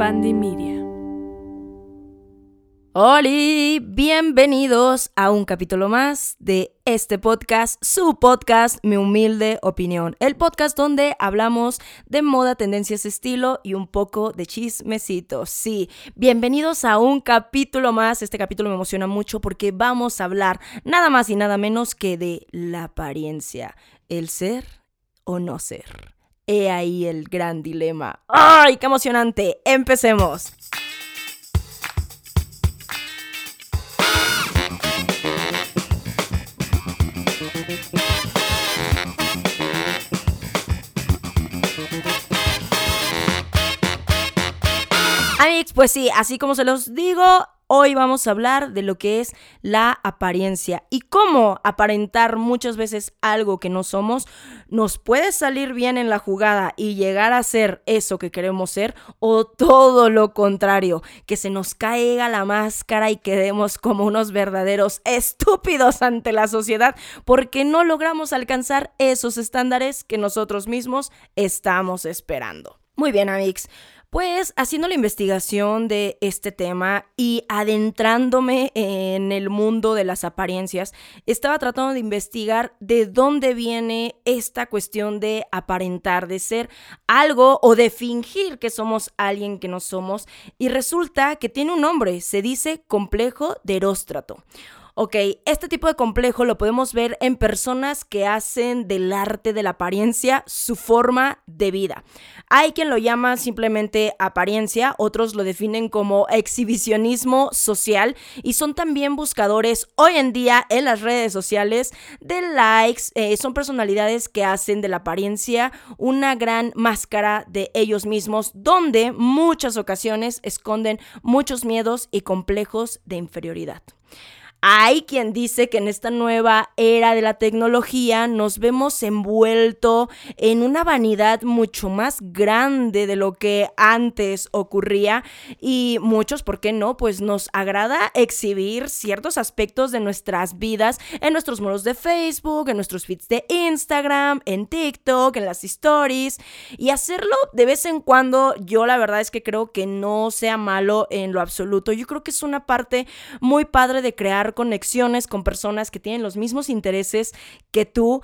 Media. Hola, bienvenidos a un capítulo más de este podcast, su podcast, mi humilde opinión. El podcast donde hablamos de moda, tendencias, estilo y un poco de chismecitos. Sí, bienvenidos a un capítulo más. Este capítulo me emociona mucho porque vamos a hablar nada más y nada menos que de la apariencia, el ser o no ser. He ahí el gran dilema. ¡Ay, qué emocionante! Empecemos. Amigos, pues sí, así como se los digo, Hoy vamos a hablar de lo que es la apariencia y cómo aparentar muchas veces algo que no somos nos puede salir bien en la jugada y llegar a ser eso que queremos ser o todo lo contrario, que se nos caiga la máscara y quedemos como unos verdaderos estúpidos ante la sociedad porque no logramos alcanzar esos estándares que nosotros mismos estamos esperando. Muy bien, amigos. Pues haciendo la investigación de este tema y adentrándome en el mundo de las apariencias, estaba tratando de investigar de dónde viene esta cuestión de aparentar, de ser algo o de fingir que somos alguien que no somos. Y resulta que tiene un nombre, se dice complejo de eróstrato. Ok, este tipo de complejo lo podemos ver en personas que hacen del arte de la apariencia su forma de vida. Hay quien lo llama simplemente apariencia, otros lo definen como exhibicionismo social y son también buscadores hoy en día en las redes sociales de likes. Eh, son personalidades que hacen de la apariencia una gran máscara de ellos mismos, donde muchas ocasiones esconden muchos miedos y complejos de inferioridad. Hay quien dice que en esta nueva era de la tecnología nos vemos envuelto en una vanidad mucho más grande de lo que antes ocurría y muchos, ¿por qué no? Pues nos agrada exhibir ciertos aspectos de nuestras vidas en nuestros muros de Facebook, en nuestros feeds de Instagram, en TikTok, en las stories y hacerlo de vez en cuando yo la verdad es que creo que no sea malo en lo absoluto. Yo creo que es una parte muy padre de crear conexiones con personas que tienen los mismos intereses que tú,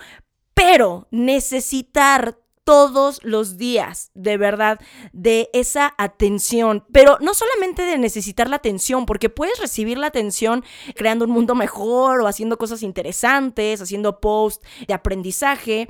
pero necesitar todos los días, de verdad, de esa atención. Pero no solamente de necesitar la atención, porque puedes recibir la atención creando un mundo mejor o haciendo cosas interesantes, haciendo posts de aprendizaje.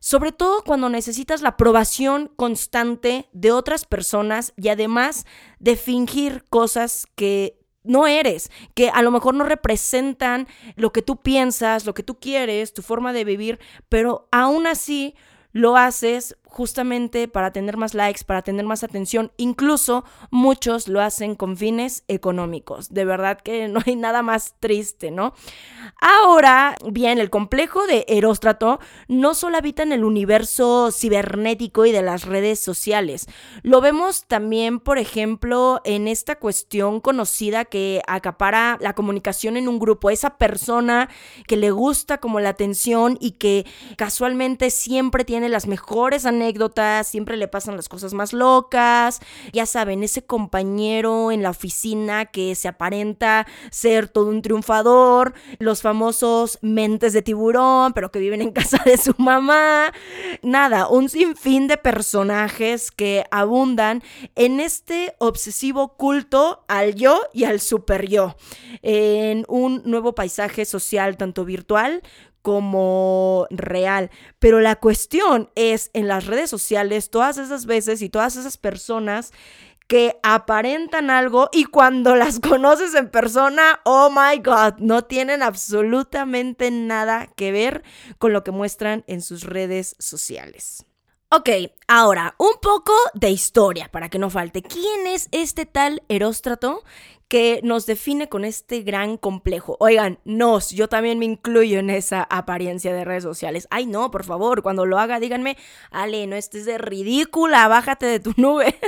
Sobre todo cuando necesitas la aprobación constante de otras personas y además de fingir cosas que no eres, que a lo mejor no representan lo que tú piensas, lo que tú quieres, tu forma de vivir, pero aún así lo haces justamente para tener más likes, para tener más atención. Incluso muchos lo hacen con fines económicos. De verdad que no hay nada más triste, ¿no? Ahora, bien, el complejo de Eróstrato no solo habita en el universo cibernético y de las redes sociales. Lo vemos también, por ejemplo, en esta cuestión conocida que acapara la comunicación en un grupo. Esa persona que le gusta como la atención y que casualmente siempre tiene las mejores anécdotas anécdotas, siempre le pasan las cosas más locas. Ya saben, ese compañero en la oficina que se aparenta ser todo un triunfador, los famosos mentes de tiburón, pero que viven en casa de su mamá. Nada, un sinfín de personajes que abundan en este obsesivo culto al yo y al super yo, en un nuevo paisaje social tanto virtual como real. Pero la cuestión es en las redes sociales, todas esas veces y todas esas personas que aparentan algo y cuando las conoces en persona, oh my god, no tienen absolutamente nada que ver con lo que muestran en sus redes sociales. Ok, ahora un poco de historia para que no falte. ¿Quién es este tal Eróstrato que nos define con este gran complejo. Oigan, nos, yo también me incluyo en esa apariencia de redes sociales. Ay, no, por favor, cuando lo haga, díganme, Ale, no estés de ridícula, bájate de tu nube.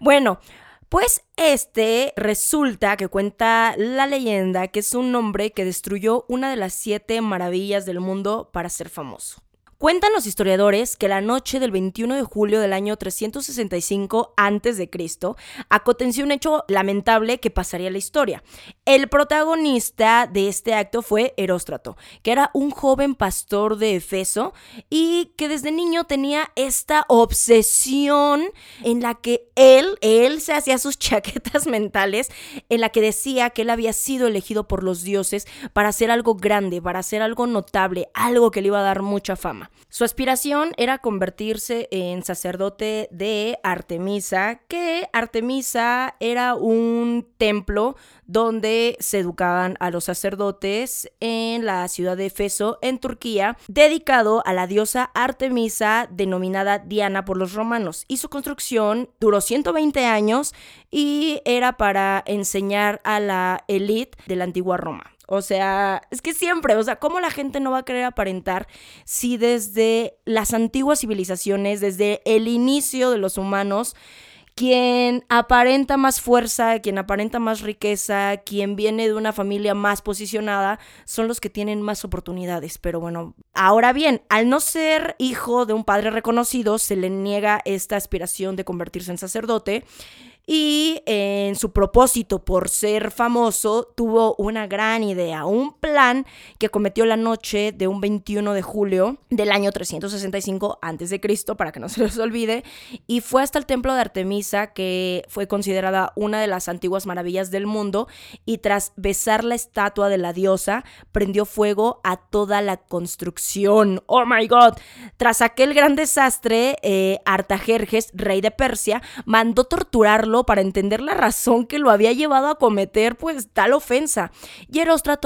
bueno. Pues este resulta que cuenta la leyenda que es un hombre que destruyó una de las siete maravillas del mundo para ser famoso. Cuentan los historiadores que la noche del 21 de julio del año 365 a.C. aconteció un hecho lamentable que pasaría la historia. El protagonista de este acto fue Heróstrato, que era un joven pastor de Efeso y que desde niño tenía esta obsesión en la que él, él se hacía sus chaquetas mentales, en la que decía que él había sido elegido por los dioses para hacer algo grande, para hacer algo notable, algo que le iba a dar mucha fama. Su aspiración era convertirse en sacerdote de Artemisa, que Artemisa era un templo donde se educaban a los sacerdotes en la ciudad de Efeso, en Turquía, dedicado a la diosa Artemisa, denominada Diana por los romanos. Y su construcción duró 120 años y era para enseñar a la élite de la antigua Roma. O sea, es que siempre, o sea, ¿cómo la gente no va a querer aparentar si desde las antiguas civilizaciones, desde el inicio de los humanos, quien aparenta más fuerza, quien aparenta más riqueza, quien viene de una familia más posicionada, son los que tienen más oportunidades. Pero bueno, ahora bien, al no ser hijo de un padre reconocido, se le niega esta aspiración de convertirse en sacerdote y en su propósito por ser famoso tuvo una gran idea, un plan que cometió la noche de un 21 de julio del año 365 a.C., para que no se les olvide, y fue hasta el templo de Artemisa que fue considerada una de las antiguas maravillas del mundo y tras besar la estatua de la diosa prendió fuego a toda la construcción. Oh my god. Tras aquel gran desastre, eh, Artajerjes, rey de Persia, mandó torturarlo para entender la razón que lo había llevado a cometer pues tal ofensa. Y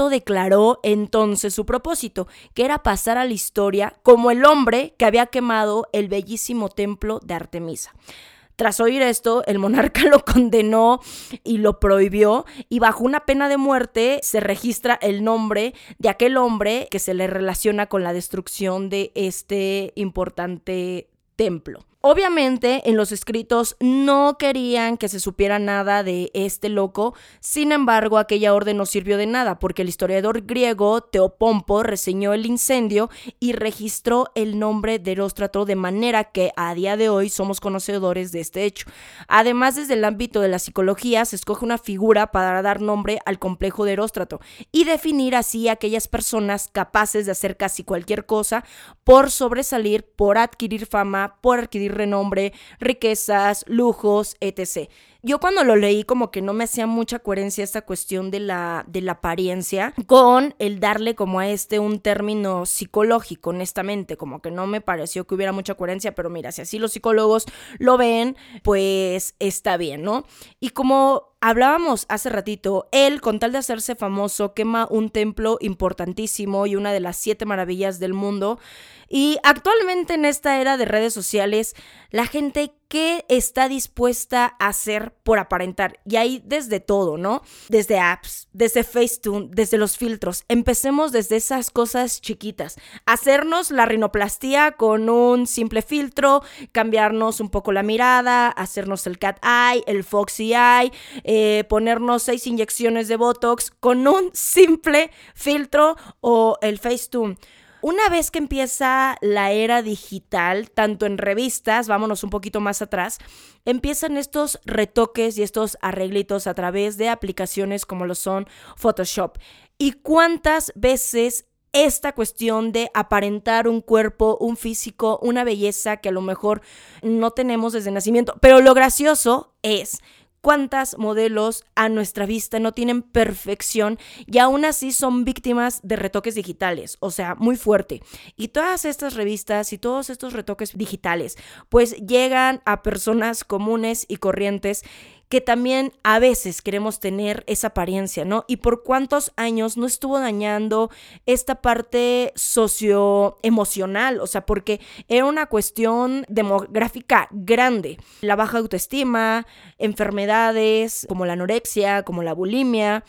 declaró entonces su propósito, que era pasar a la historia como el hombre que había quemado el bellísimo templo de Artemisa. Tras oír esto, el monarca lo condenó y lo prohibió y bajo una pena de muerte se registra el nombre de aquel hombre que se le relaciona con la destrucción de este importante templo. Obviamente en los escritos no querían que se supiera nada de este loco, sin embargo aquella orden no sirvió de nada porque el historiador griego Teopompo reseñó el incendio y registró el nombre de Eróstrato de manera que a día de hoy somos conocedores de este hecho. Además desde el ámbito de la psicología se escoge una figura para dar nombre al complejo de Eróstrato y definir así a aquellas personas capaces de hacer casi cualquier cosa por sobresalir, por adquirir fama, por adquirir renombre, riquezas, lujos, etc. Yo cuando lo leí como que no me hacía mucha coherencia esta cuestión de la, de la apariencia con el darle como a este un término psicológico, honestamente, como que no me pareció que hubiera mucha coherencia, pero mira, si así los psicólogos lo ven, pues está bien, ¿no? Y como Hablábamos hace ratito, él, con tal de hacerse famoso, quema un templo importantísimo y una de las siete maravillas del mundo. Y actualmente en esta era de redes sociales, la gente qué está dispuesta a hacer por aparentar. Y ahí desde todo, ¿no? Desde apps, desde Facetune, desde los filtros. Empecemos desde esas cosas chiquitas. Hacernos la rinoplastía con un simple filtro, cambiarnos un poco la mirada, hacernos el cat eye, el foxy eye, ponernos seis inyecciones de Botox con un simple filtro o el Facetune. Una vez que empieza la era digital, tanto en revistas, vámonos un poquito más atrás, empiezan estos retoques y estos arreglitos a través de aplicaciones como lo son Photoshop. ¿Y cuántas veces esta cuestión de aparentar un cuerpo, un físico, una belleza que a lo mejor no tenemos desde nacimiento. Pero lo gracioso es cuántas modelos a nuestra vista no tienen perfección y aún así son víctimas de retoques digitales, o sea, muy fuerte. Y todas estas revistas y todos estos retoques digitales pues llegan a personas comunes y corrientes que también a veces queremos tener esa apariencia, ¿no? Y por cuántos años no estuvo dañando esta parte socioemocional, o sea, porque era una cuestión demográfica grande. La baja autoestima, enfermedades como la anorexia, como la bulimia,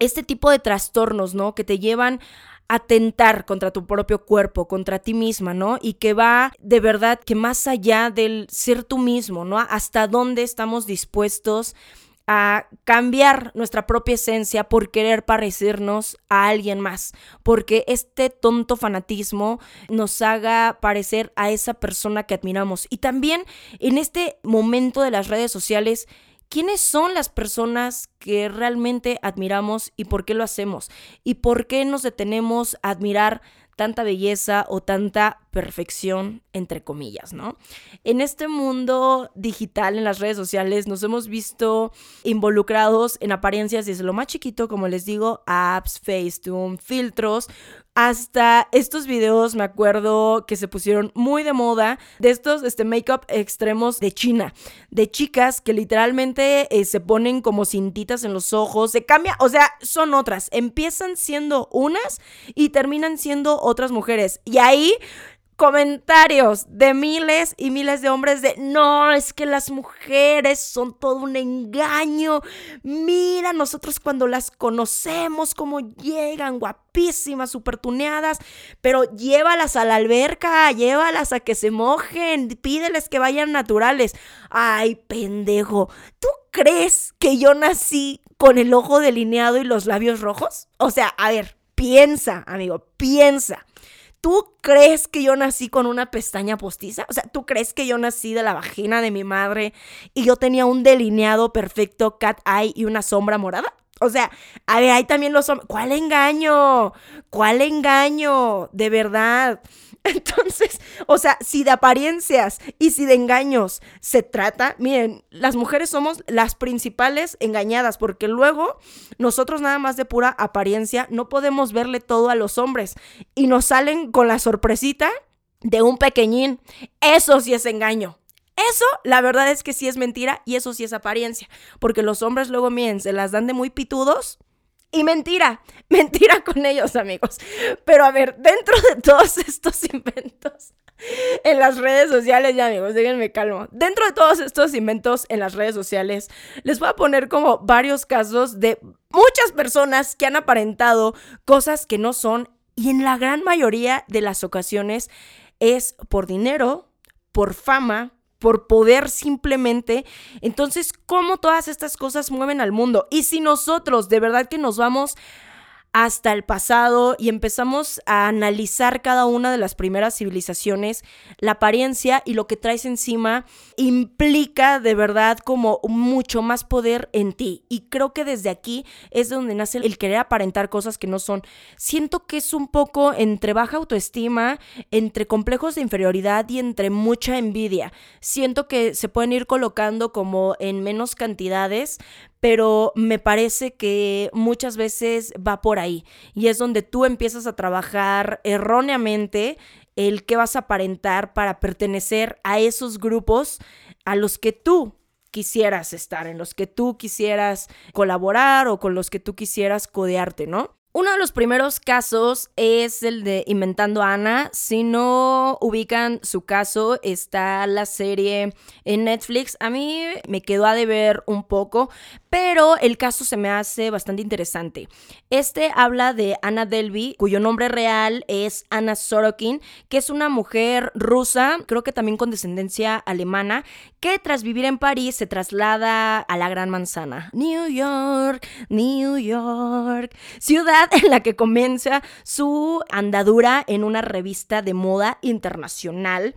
este tipo de trastornos, ¿no? Que te llevan atentar contra tu propio cuerpo, contra ti misma, ¿no? Y que va de verdad que más allá del ser tú mismo, ¿no? Hasta dónde estamos dispuestos a cambiar nuestra propia esencia por querer parecernos a alguien más, porque este tonto fanatismo nos haga parecer a esa persona que admiramos. Y también en este momento de las redes sociales, ¿quiénes son las personas que realmente admiramos y por qué lo hacemos? ¿Y por qué nos detenemos a admirar tanta belleza o tanta perfección, entre comillas, ¿no? En este mundo digital, en las redes sociales, nos hemos visto involucrados en apariencias desde lo más chiquito, como les digo, apps, Facetune, filtros, hasta estos videos me acuerdo que se pusieron muy de moda de estos este make-up extremos de China, de chicas que literalmente eh, se ponen como cintitas en los ojos, se cambia, o sea, son otras, empiezan siendo unas y terminan siendo otras mujeres. Y ahí comentarios de miles y miles de hombres de no, es que las mujeres son todo un engaño. Mira, nosotros cuando las conocemos, cómo llegan guapísimas, super tuneadas, pero llévalas a la alberca, llévalas a que se mojen, pídeles que vayan naturales. Ay, pendejo, ¿tú crees que yo nací con el ojo delineado y los labios rojos? O sea, a ver, piensa, amigo, piensa. ¿Tú crees que yo nací con una pestaña postiza? O sea, ¿tú crees que yo nací de la vagina de mi madre y yo tenía un delineado perfecto cat eye y una sombra morada? O sea, a ver, ahí también los hombres. ¿Cuál engaño? ¿Cuál engaño? De verdad. Entonces, o sea, si de apariencias y si de engaños se trata, miren, las mujeres somos las principales engañadas porque luego nosotros nada más de pura apariencia no podemos verle todo a los hombres y nos salen con la sorpresita de un pequeñín. Eso sí es engaño. Eso, la verdad es que sí es mentira y eso sí es apariencia. Porque los hombres luego, miren, se las dan de muy pitudos y mentira, mentira con ellos, amigos. Pero a ver, dentro de todos estos inventos en las redes sociales, ya amigos, déjenme calmo. Dentro de todos estos inventos en las redes sociales, les voy a poner como varios casos de muchas personas que han aparentado cosas que no son y en la gran mayoría de las ocasiones es por dinero, por fama, por poder simplemente. Entonces, ¿cómo todas estas cosas mueven al mundo? Y si nosotros de verdad que nos vamos hasta el pasado y empezamos a analizar cada una de las primeras civilizaciones, la apariencia y lo que traes encima implica de verdad como mucho más poder en ti. Y creo que desde aquí es donde nace el querer aparentar cosas que no son. Siento que es un poco entre baja autoestima, entre complejos de inferioridad y entre mucha envidia. Siento que se pueden ir colocando como en menos cantidades, pero me parece que muchas veces va por ahí y es donde tú empiezas a trabajar erróneamente el que vas a aparentar para pertenecer a esos grupos a los que tú quisieras estar, en los que tú quisieras colaborar o con los que tú quisieras codearte, ¿no? Uno de los primeros casos es el de Inventando Ana. Si no ubican su caso, está la serie en Netflix. A mí me quedó a deber un poco, pero el caso se me hace bastante interesante. Este habla de Anna Delvey, cuyo nombre real es Anna Sorokin, que es una mujer rusa, creo que también con descendencia alemana, que tras vivir en París se traslada a la Gran Manzana. New York, New York, ciudad en la que comienza su andadura en una revista de moda internacional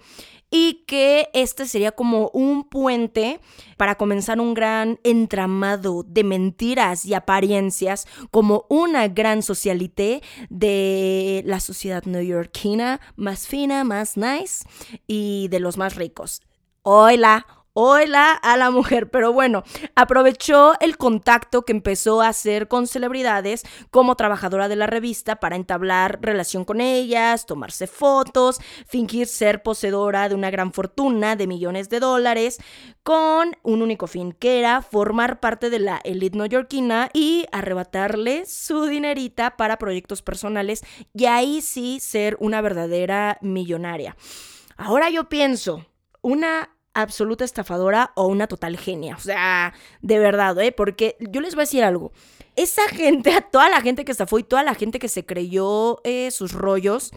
y que este sería como un puente para comenzar un gran entramado de mentiras y apariencias como una gran socialité de la sociedad neoyorquina más fina, más nice y de los más ricos. Hola, Hola a la mujer, pero bueno, aprovechó el contacto que empezó a hacer con celebridades como trabajadora de la revista para entablar relación con ellas, tomarse fotos, fingir ser poseedora de una gran fortuna de millones de dólares, con un único fin, que era formar parte de la elite neoyorquina y arrebatarle su dinerita para proyectos personales y ahí sí ser una verdadera millonaria. Ahora yo pienso, una absoluta estafadora o una total genia. O sea, de verdad, ¿eh? Porque yo les voy a decir algo. Esa gente, a toda la gente que estafó y toda la gente que se creyó eh, sus rollos,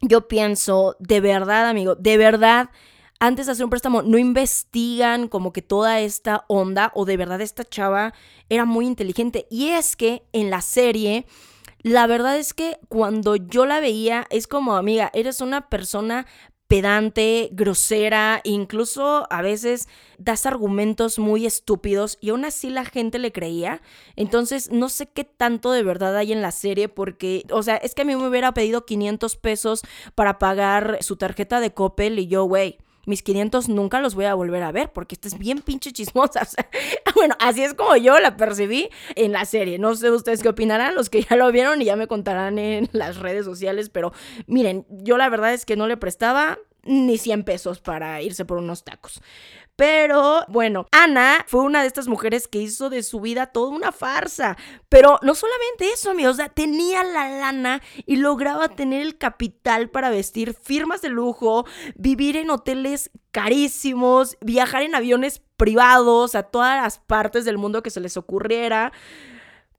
yo pienso, de verdad, amigo, de verdad, antes de hacer un préstamo no investigan como que toda esta onda o de verdad esta chava era muy inteligente. Y es que en la serie, la verdad es que cuando yo la veía es como, amiga, eres una persona pedante, grosera, incluso a veces das argumentos muy estúpidos y aún así la gente le creía. Entonces no sé qué tanto de verdad hay en la serie porque, o sea, es que a mí me hubiera pedido 500 pesos para pagar su tarjeta de Coppel y yo, güey, mis 500 nunca los voy a volver a ver porque esta es bien pinche chismosa. bueno, así es como yo la percibí en la serie. No sé ustedes qué opinarán, los que ya lo vieron y ya me contarán en las redes sociales, pero miren, yo la verdad es que no le prestaba ni 100 pesos para irse por unos tacos. Pero bueno, Ana fue una de estas mujeres que hizo de su vida toda una farsa. Pero no solamente eso, amigos, o sea, tenía la lana y lograba tener el capital para vestir firmas de lujo, vivir en hoteles carísimos, viajar en aviones privados a todas las partes del mundo que se les ocurriera.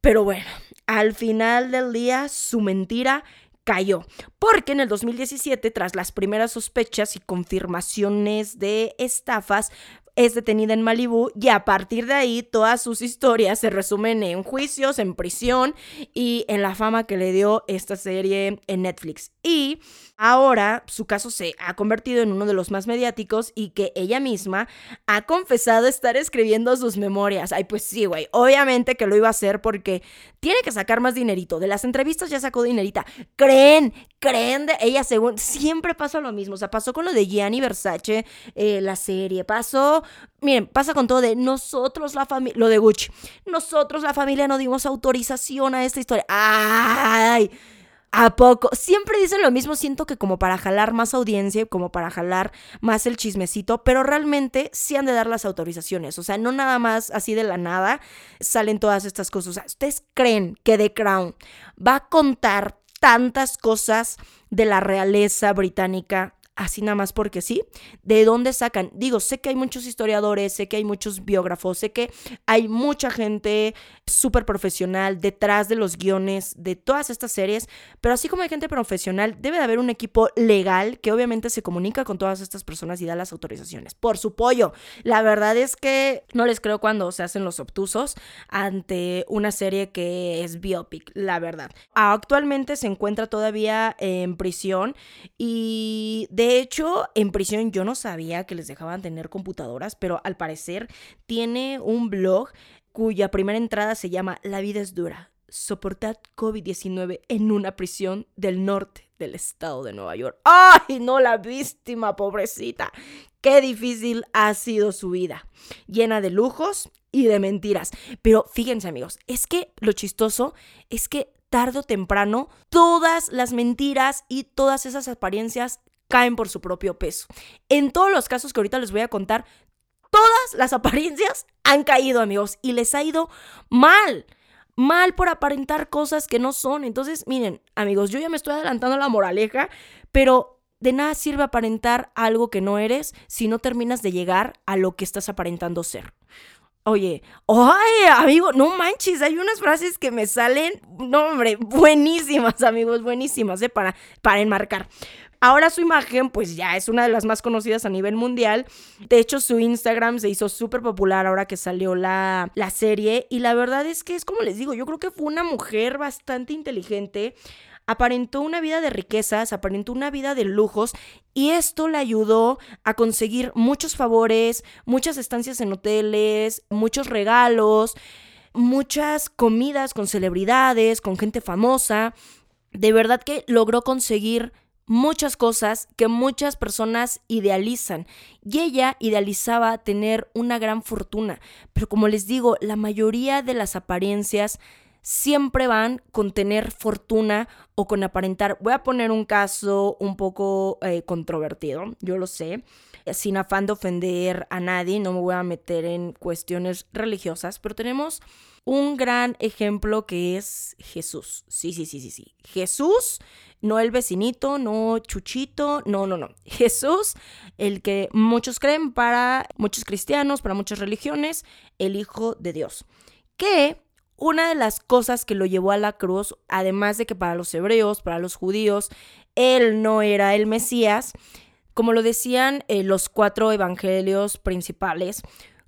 Pero bueno, al final del día, su mentira cayó, porque en el 2017, tras las primeras sospechas y confirmaciones de estafas, es detenida en Malibú y a partir de ahí todas sus historias se resumen en juicios, en prisión y en la fama que le dio esta serie en Netflix. Y ahora su caso se ha convertido en uno de los más mediáticos y que ella misma ha confesado estar escribiendo sus memorias. Ay, pues sí, güey, obviamente que lo iba a hacer porque tiene que sacar más dinerito. De las entrevistas ya sacó dinerita. Creen, creen de ella según siempre pasa lo mismo. O sea, pasó con lo de Gianni Versace, eh, la serie, pasó Miren, pasa con todo de nosotros la familia, lo de Gucci, nosotros la familia no dimos autorización a esta historia. ¡Ay! ¿A poco? Siempre dicen lo mismo, siento que como para jalar más audiencia, como para jalar más el chismecito, pero realmente sí han de dar las autorizaciones. O sea, no nada más así de la nada salen todas estas cosas. O sea, ¿ustedes creen que The Crown va a contar tantas cosas de la realeza británica así nada más porque sí. ¿De dónde sacan? Digo, sé que hay muchos historiadores, sé que hay muchos biógrafos, sé que hay mucha gente súper profesional detrás de los guiones de todas estas series, pero así como hay gente profesional, debe de haber un equipo legal que obviamente se comunica con todas estas personas y da las autorizaciones. Por su pollo. La verdad es que no les creo cuando se hacen los obtusos ante una serie que es biopic, la verdad. Actualmente se encuentra todavía en prisión y de de hecho, en prisión yo no sabía que les dejaban tener computadoras, pero al parecer tiene un blog cuya primera entrada se llama La vida es dura. Soportar COVID-19 en una prisión del norte del estado de Nueva York. ¡Ay, no la víctima, pobrecita! Qué difícil ha sido su vida, llena de lujos y de mentiras. Pero fíjense amigos, es que lo chistoso es que tarde o temprano todas las mentiras y todas esas apariencias caen por su propio peso. En todos los casos que ahorita les voy a contar, todas las apariencias han caído, amigos, y les ha ido mal. Mal por aparentar cosas que no son. Entonces, miren, amigos, yo ya me estoy adelantando la moraleja, pero de nada sirve aparentar algo que no eres si no terminas de llegar a lo que estás aparentando ser. Oye, ay, amigo, no manches, hay unas frases que me salen, no, hombre, buenísimas, amigos, buenísimas, ¿eh? Para, para enmarcar. Ahora su imagen pues ya es una de las más conocidas a nivel mundial. De hecho su Instagram se hizo súper popular ahora que salió la, la serie y la verdad es que es como les digo, yo creo que fue una mujer bastante inteligente aparentó una vida de riquezas, aparentó una vida de lujos y esto le ayudó a conseguir muchos favores, muchas estancias en hoteles, muchos regalos, muchas comidas con celebridades, con gente famosa. De verdad que logró conseguir muchas cosas que muchas personas idealizan. Y ella idealizaba tener una gran fortuna. Pero como les digo, la mayoría de las apariencias siempre van con tener fortuna o con aparentar. Voy a poner un caso un poco eh, controvertido, yo lo sé, sin afán de ofender a nadie, no me voy a meter en cuestiones religiosas, pero tenemos un gran ejemplo que es Jesús. Sí, sí, sí, sí, sí. Jesús no el vecinito, no Chuchito, no, no, no. Jesús, el que muchos creen para muchos cristianos, para muchas religiones, el Hijo de Dios. Que una de las cosas que lo llevó a la cruz, además de que para los hebreos, para los judíos, él no era el Mesías, Como lo decían eh, los cuatro evangelios principales,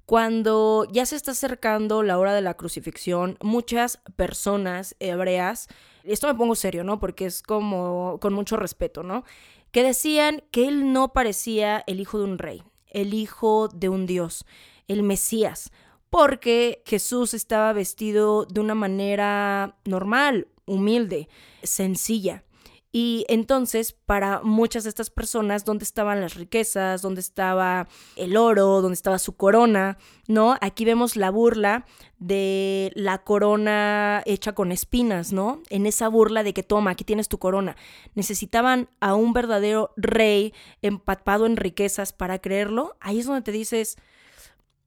cuando ya se está acercando la hora de la crucifixión, muchas personas hebreas, esto me pongo serio, ¿no? Porque es como con mucho respeto, ¿no? Que decían que él no parecía el hijo de un rey, el hijo de un dios, el Mesías, porque Jesús estaba vestido de una manera normal, humilde, sencilla. Y entonces, para muchas de estas personas, ¿dónde estaban las riquezas? ¿Dónde estaba el oro? ¿Dónde estaba su corona? ¿No? Aquí vemos la burla de la corona hecha con espinas, ¿no? En esa burla de que toma, aquí tienes tu corona. Necesitaban a un verdadero rey empapado en riquezas para creerlo. Ahí es donde te dices,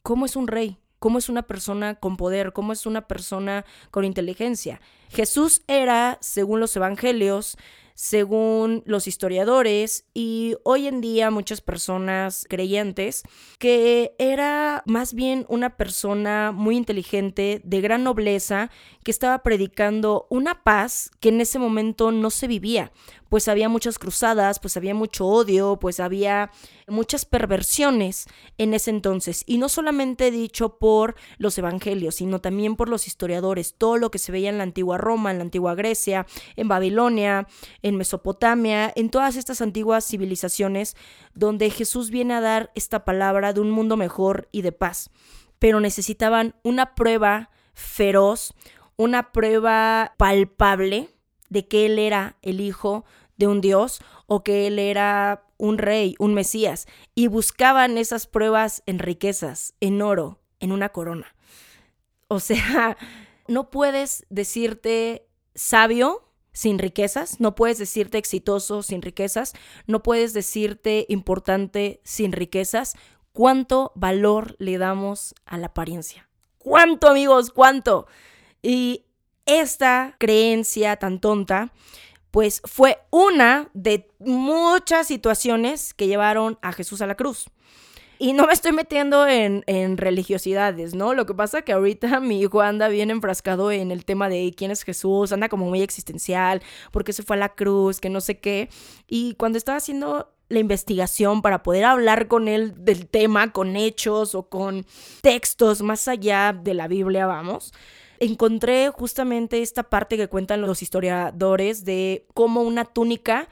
¿cómo es un rey? cómo es una persona con poder, cómo es una persona con inteligencia. Jesús era, según los evangelios, según los historiadores y hoy en día muchas personas creyentes, que era más bien una persona muy inteligente, de gran nobleza, que estaba predicando una paz que en ese momento no se vivía, pues había muchas cruzadas, pues había mucho odio, pues había muchas perversiones en ese entonces. Y no solamente dicho por los evangelios, sino también por los historiadores. Todo lo que se veía en la antigua Roma, en la antigua Grecia, en Babilonia, en Mesopotamia, en todas estas antiguas civilizaciones donde Jesús viene a dar esta palabra de un mundo mejor y de paz. Pero necesitaban una prueba feroz, una prueba palpable de que Él era el Hijo de un Dios o que Él era un rey, un Mesías, y buscaban esas pruebas en riquezas, en oro, en una corona. O sea, no puedes decirte sabio sin riquezas, no puedes decirte exitoso sin riquezas, no puedes decirte importante sin riquezas. ¿Cuánto valor le damos a la apariencia? ¿Cuánto, amigos? ¿Cuánto? Y esta creencia tan tonta pues fue una de muchas situaciones que llevaron a Jesús a la cruz. Y no me estoy metiendo en, religiosidades, ¿no? Lo que pasa es que ahorita mi hijo anda bien enfrascado en el tema de quién es Jesús, anda como muy existencial, porque se fue a la cruz, que no sé qué. Y cuando estaba haciendo la investigación para poder hablar con él del tema, con hechos o con textos más allá de la Biblia, vamos, encontré justamente esta parte que cuentan los historiadores de cómo una túnica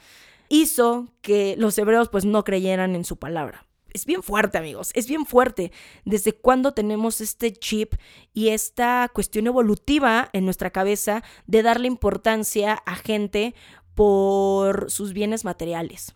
hizo que los hebreos pues no creyeran en su palabra. Es bien fuerte, amigos, es bien fuerte. ¿Desde cuándo tenemos este chip y esta cuestión evolutiva en nuestra cabeza de darle importancia a gente por sus bienes materiales?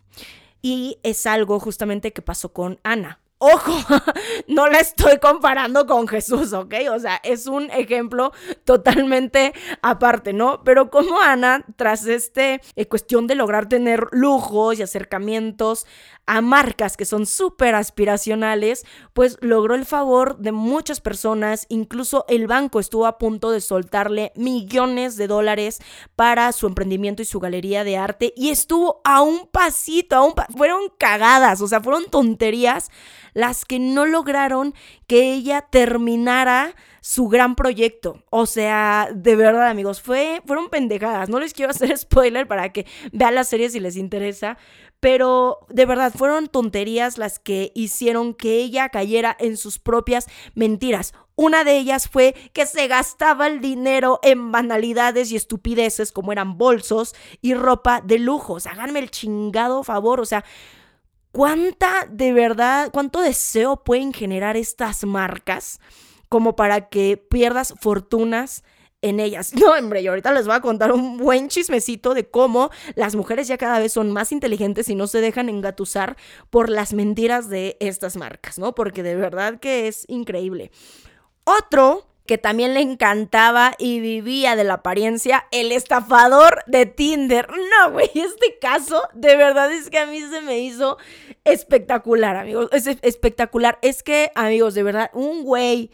Y es algo justamente que pasó con Ana. Ojo, no la estoy comparando con Jesús, ¿ok? O sea, es un ejemplo totalmente aparte, ¿no? Pero como Ana, tras este eh, cuestión de lograr tener lujos y acercamientos a marcas que son súper aspiracionales, pues logró el favor de muchas personas, incluso el banco estuvo a punto de soltarle millones de dólares para su emprendimiento y su galería de arte y estuvo a un pasito, a un fueron cagadas, o sea, fueron tonterías las que no lograron que ella terminara su gran proyecto. O sea, de verdad, amigos, fue, fueron pendejadas. No les quiero hacer spoiler para que vean la serie si les interesa. Pero de verdad, fueron tonterías las que hicieron que ella cayera en sus propias mentiras. Una de ellas fue que se gastaba el dinero en banalidades y estupideces como eran bolsos y ropa de lujo. háganme el chingado favor. O sea, ¿Cuánta de verdad, cuánto deseo pueden generar estas marcas como para que pierdas fortunas en ellas. No, hombre, yo ahorita les voy a contar un buen chismecito de cómo las mujeres ya cada vez son más inteligentes y no se dejan engatusar por las mentiras de estas marcas, ¿no? Porque de verdad que es increíble. Otro que también le encantaba y vivía de la apariencia, el estafador de Tinder. No, güey, este caso de verdad es que a mí se me hizo espectacular, amigos. Es espectacular. Es que, amigos, de verdad, un güey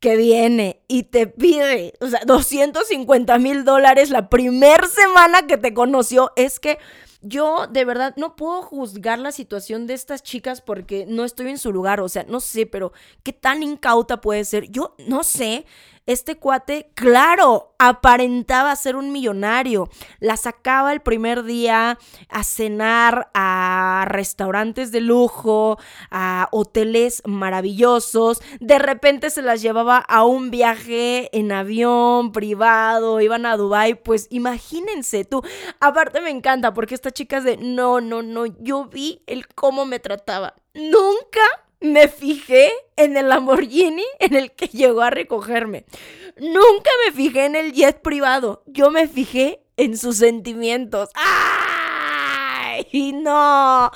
que viene y te pide, o sea, 250 mil dólares la primera semana que te conoció, es que yo de verdad no puedo juzgar la situación de estas chicas porque no estoy en su lugar, o sea, no sé, pero qué tan incauta puede ser. Yo no sé Este cuate, claro, aparentaba ser un millonario. La sacaba el primer día a cenar a restaurantes de lujo, a hoteles maravillosos. De repente se las llevaba a un viaje en avión privado, iban a Dubai, pues imagínense tú. Aparte me encanta porque esta chica es de, no, no, no, yo vi el cómo me trataba. Nunca me fijé en el Lamborghini en el que llegó a recogerme. Nunca me fijé en el jet privado. Yo me fijé en sus sentimientos. ¡Ay! No.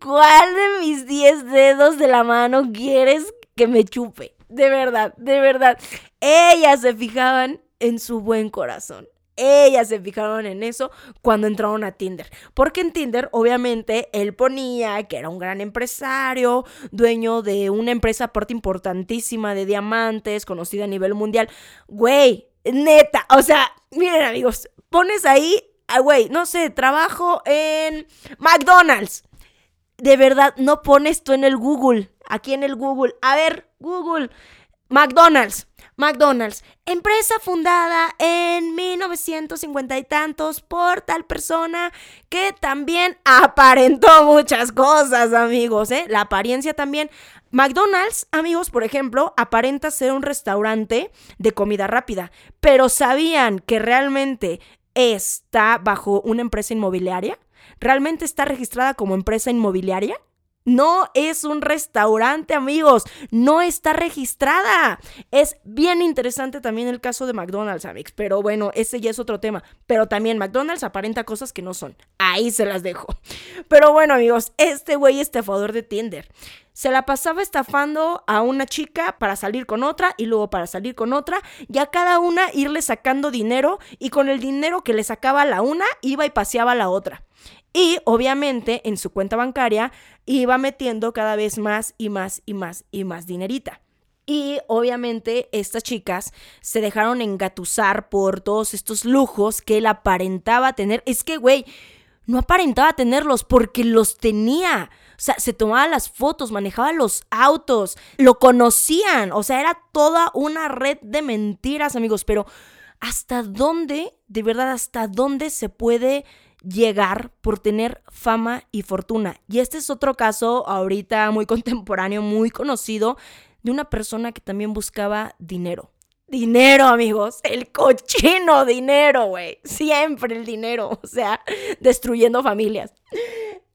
¿Cuál de mis 10 dedos de la mano quieres que me chupe? De verdad, de verdad. Ellas se fijaban en su buen corazón. Ellas se fijaron en eso cuando entraron a Tinder. Porque en Tinder, obviamente, él ponía que era un gran empresario, dueño de una empresa aparte importantísima de diamantes, conocida a nivel mundial. Güey, neta, o sea, miren amigos, pones ahí, ah, güey, no sé, trabajo en McDonald's. De verdad, no pones tú en el Google, aquí en el Google. A ver, Google, McDonald's. McDonald's, empresa fundada en 1950 y tantos por tal persona que también aparentó muchas cosas, amigos, ¿eh? La apariencia también. McDonald's, amigos, por ejemplo, aparenta ser un restaurante de comida rápida, pero ¿sabían que realmente está bajo una empresa inmobiliaria? ¿Realmente está registrada como empresa inmobiliaria? No es un restaurante, amigos. No está registrada. Es bien interesante también el caso de McDonald's, amigos. Pero bueno, ese ya es otro tema. Pero también McDonald's aparenta cosas que no son. Ahí se las dejo. Pero bueno, amigos, este güey estafador de Tinder. Se la pasaba estafando a una chica para salir con otra y luego para salir con otra. Y a cada una irle sacando dinero. Y con el dinero que le sacaba la una, iba y paseaba la otra. Y obviamente en su cuenta bancaria iba metiendo cada vez más y más y más y más dinerita. Y obviamente estas chicas se dejaron engatusar por todos estos lujos que él aparentaba tener. Es que, güey, no aparentaba tenerlos porque los tenía. O sea, se tomaba las fotos, manejaba los autos, lo conocían. O sea, era toda una red de mentiras, amigos. Pero ¿hasta dónde, de verdad, hasta dónde se puede llegar por tener fama y fortuna. Y este es otro caso ahorita muy contemporáneo, muy conocido, de una persona que también buscaba dinero. Dinero, amigos, el cochino dinero, güey. Siempre el dinero, o sea, destruyendo familias.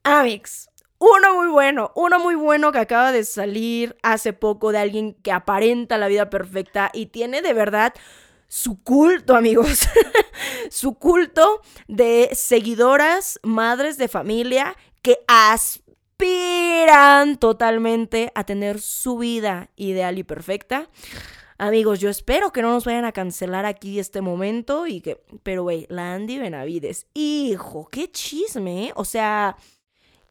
Amix, uno muy bueno, uno muy bueno que acaba de salir hace poco de alguien que aparenta la vida perfecta y tiene de verdad su culto, amigos, su culto de seguidoras, madres de familia que aspiran totalmente a tener su vida ideal y perfecta. Amigos, yo espero que no nos vayan a cancelar aquí este momento y que, pero güey, la Andy Benavides, hijo, qué chisme, ¿eh? o sea,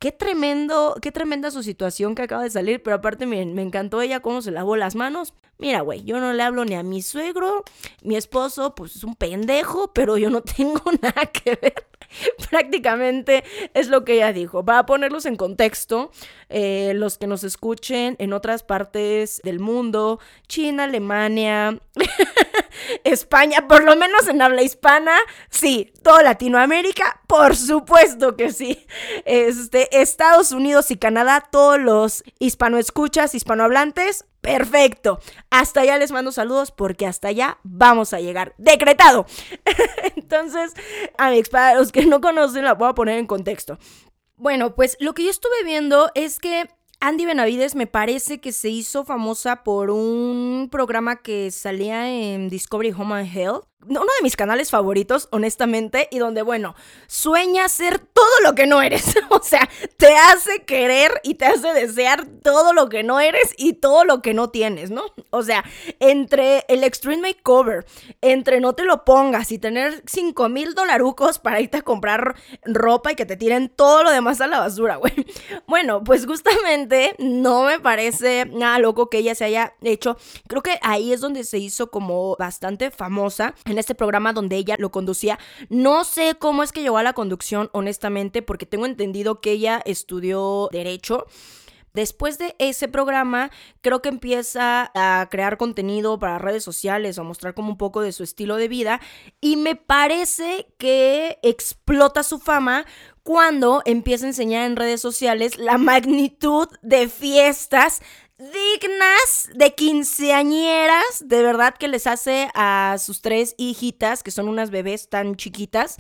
Qué tremendo, qué tremenda su situación que acaba de salir, pero aparte me, me encantó ella cómo se lavó las manos. Mira, güey, yo no le hablo ni a mi suegro, mi esposo, pues es un pendejo, pero yo no tengo nada que ver. Prácticamente es lo que ella dijo. Va a ponerlos en contexto, eh, los que nos escuchen en otras partes del mundo, China, Alemania, España, por lo menos en habla hispana, sí, todo Latinoamérica, por supuesto que sí. Este, Estados Unidos y Canadá, todos los hispanoescuchas, hispanohablantes, Perfecto. Hasta allá les mando saludos porque hasta allá vamos a llegar. Decretado. Entonces, amigos, para los que no conocen, la voy a poner en contexto. Bueno, pues lo que yo estuve viendo es que Andy Benavides me parece que se hizo famosa por un programa que salía en Discovery Home and Health uno de mis canales favoritos, honestamente, y donde, bueno, sueña ser todo lo que no eres. o sea, te hace querer y te hace desear todo lo que no eres y todo lo que no tienes, ¿no? O sea, entre el Extreme Makeover, entre no te lo pongas y tener 5 mil dolarucos para irte a comprar ropa y que te tiren todo lo demás a la basura, güey. Bueno, pues justamente no me parece nada loco que ella se haya hecho. Creo que ahí es donde se hizo como bastante famosa en este programa donde ella lo conducía. No sé cómo es que llegó a la conducción, honestamente, porque tengo entendido que ella estudió derecho. Después de ese programa, creo que empieza a crear contenido para redes sociales o mostrar como un poco de su estilo de vida y me parece que explota su fama cuando empieza a enseñar en redes sociales la magnitud de fiestas dignas de quinceañeras, de verdad que les hace a sus tres hijitas, que son unas bebés tan chiquitas,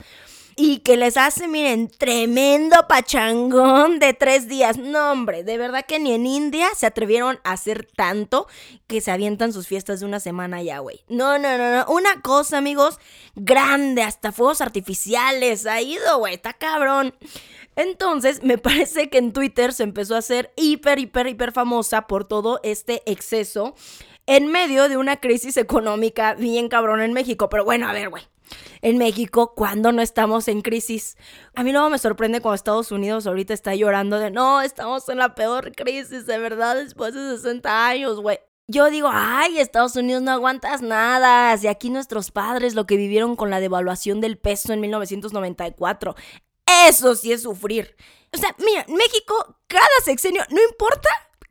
y que les hace, miren, tremendo pachangón de tres días. No, hombre, de verdad que ni en India se atrevieron a hacer tanto que se avientan sus fiestas de una semana ya, güey. No, no, no, no. Una cosa, amigos, grande, hasta fuegos artificiales. Ha ido, güey, está cabrón. Entonces, me parece que en Twitter se empezó a hacer hiper, hiper, hiper famosa por todo este exceso en medio de una crisis económica bien cabrón en México. Pero bueno, a ver, güey en México cuando no estamos en crisis. A mí luego me sorprende cuando Estados Unidos ahorita está llorando de no, estamos en la peor crisis de verdad después de 60 años, güey. Yo digo, ay, Estados Unidos no aguantas nada. Y aquí nuestros padres lo que vivieron con la devaluación del peso en 1994. Eso sí es sufrir. O sea, mira, México, cada sexenio, no importa,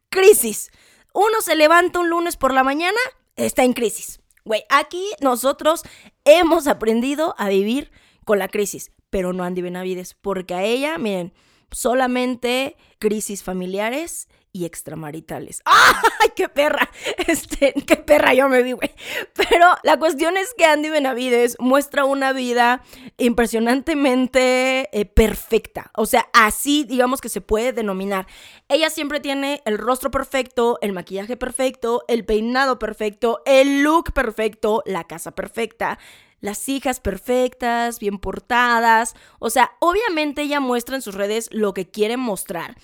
crisis. Uno se levanta un lunes por la mañana, está en crisis. Güey, aquí nosotros hemos aprendido a vivir con la crisis, pero no Andy Benavides, porque a ella, miren, solamente crisis familiares y extramaritales. ¡Ay, qué perra! Este, qué perra yo me vi, güey. Pero la cuestión es que Andy Benavides muestra una vida impresionantemente eh, perfecta. O sea, así digamos que se puede denominar. Ella siempre tiene el rostro perfecto, el maquillaje perfecto, el peinado perfecto, el look perfecto, la casa perfecta las hijas perfectas, bien portadas. O sea, obviamente ella muestra en sus redes lo que quiere mostrar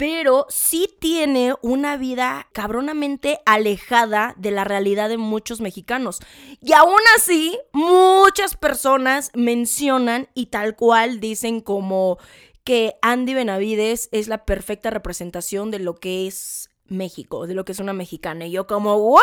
pero sí tiene una vida cabronamente alejada de la realidad de muchos mexicanos. Y aún así, muchas personas mencionan y tal cual dicen como que Andy Benavides es la perfecta representación de lo que es México, de lo que es una mexicana. Y yo como, ¿what?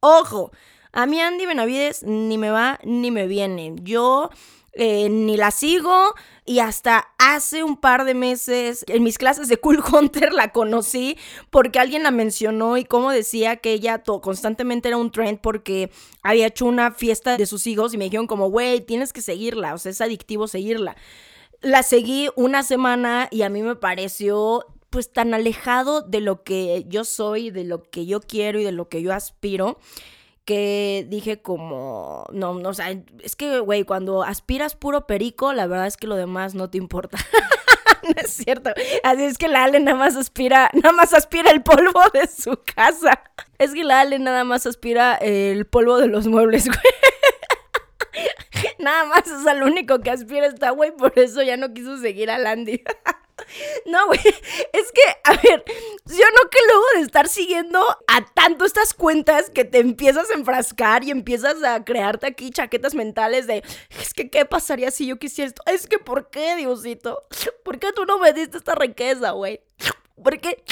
Ojo, a mí Andy Benavides ni me va ni me viene. Yo eh, ni la sigo y hasta hace un par de meses en mis clases de Cool Hunter la conocí porque alguien la mencionó y como decía que ella constantemente era un trend porque había hecho una fiesta de sus hijos y me dijeron como, güey, tienes que seguirla, o sea, es adictivo seguirla. La seguí una semana y a mí me pareció pues tan alejado de lo que yo soy, de lo que yo quiero y de lo que yo aspiro que dije como, no, no, o sea, es que, güey, cuando aspiras puro perico, la verdad es que lo demás no te importa. no es cierto. Así es que la Ale nada más aspira, nada más aspira el polvo de su casa. Es que la Ale nada más aspira el polvo de los muebles, güey. Nada más es al único que aspira esta güey, por eso ya no quiso seguir a Landy. No, güey, es que, a ver, yo no que luego de estar siguiendo a tanto estas cuentas que te empiezas a enfrascar y empiezas a crearte aquí chaquetas mentales de, es que, ¿qué pasaría si yo quisiera esto? Es que, ¿por qué, Diosito? ¿Por qué tú no me diste esta riqueza, güey? ¿Por qué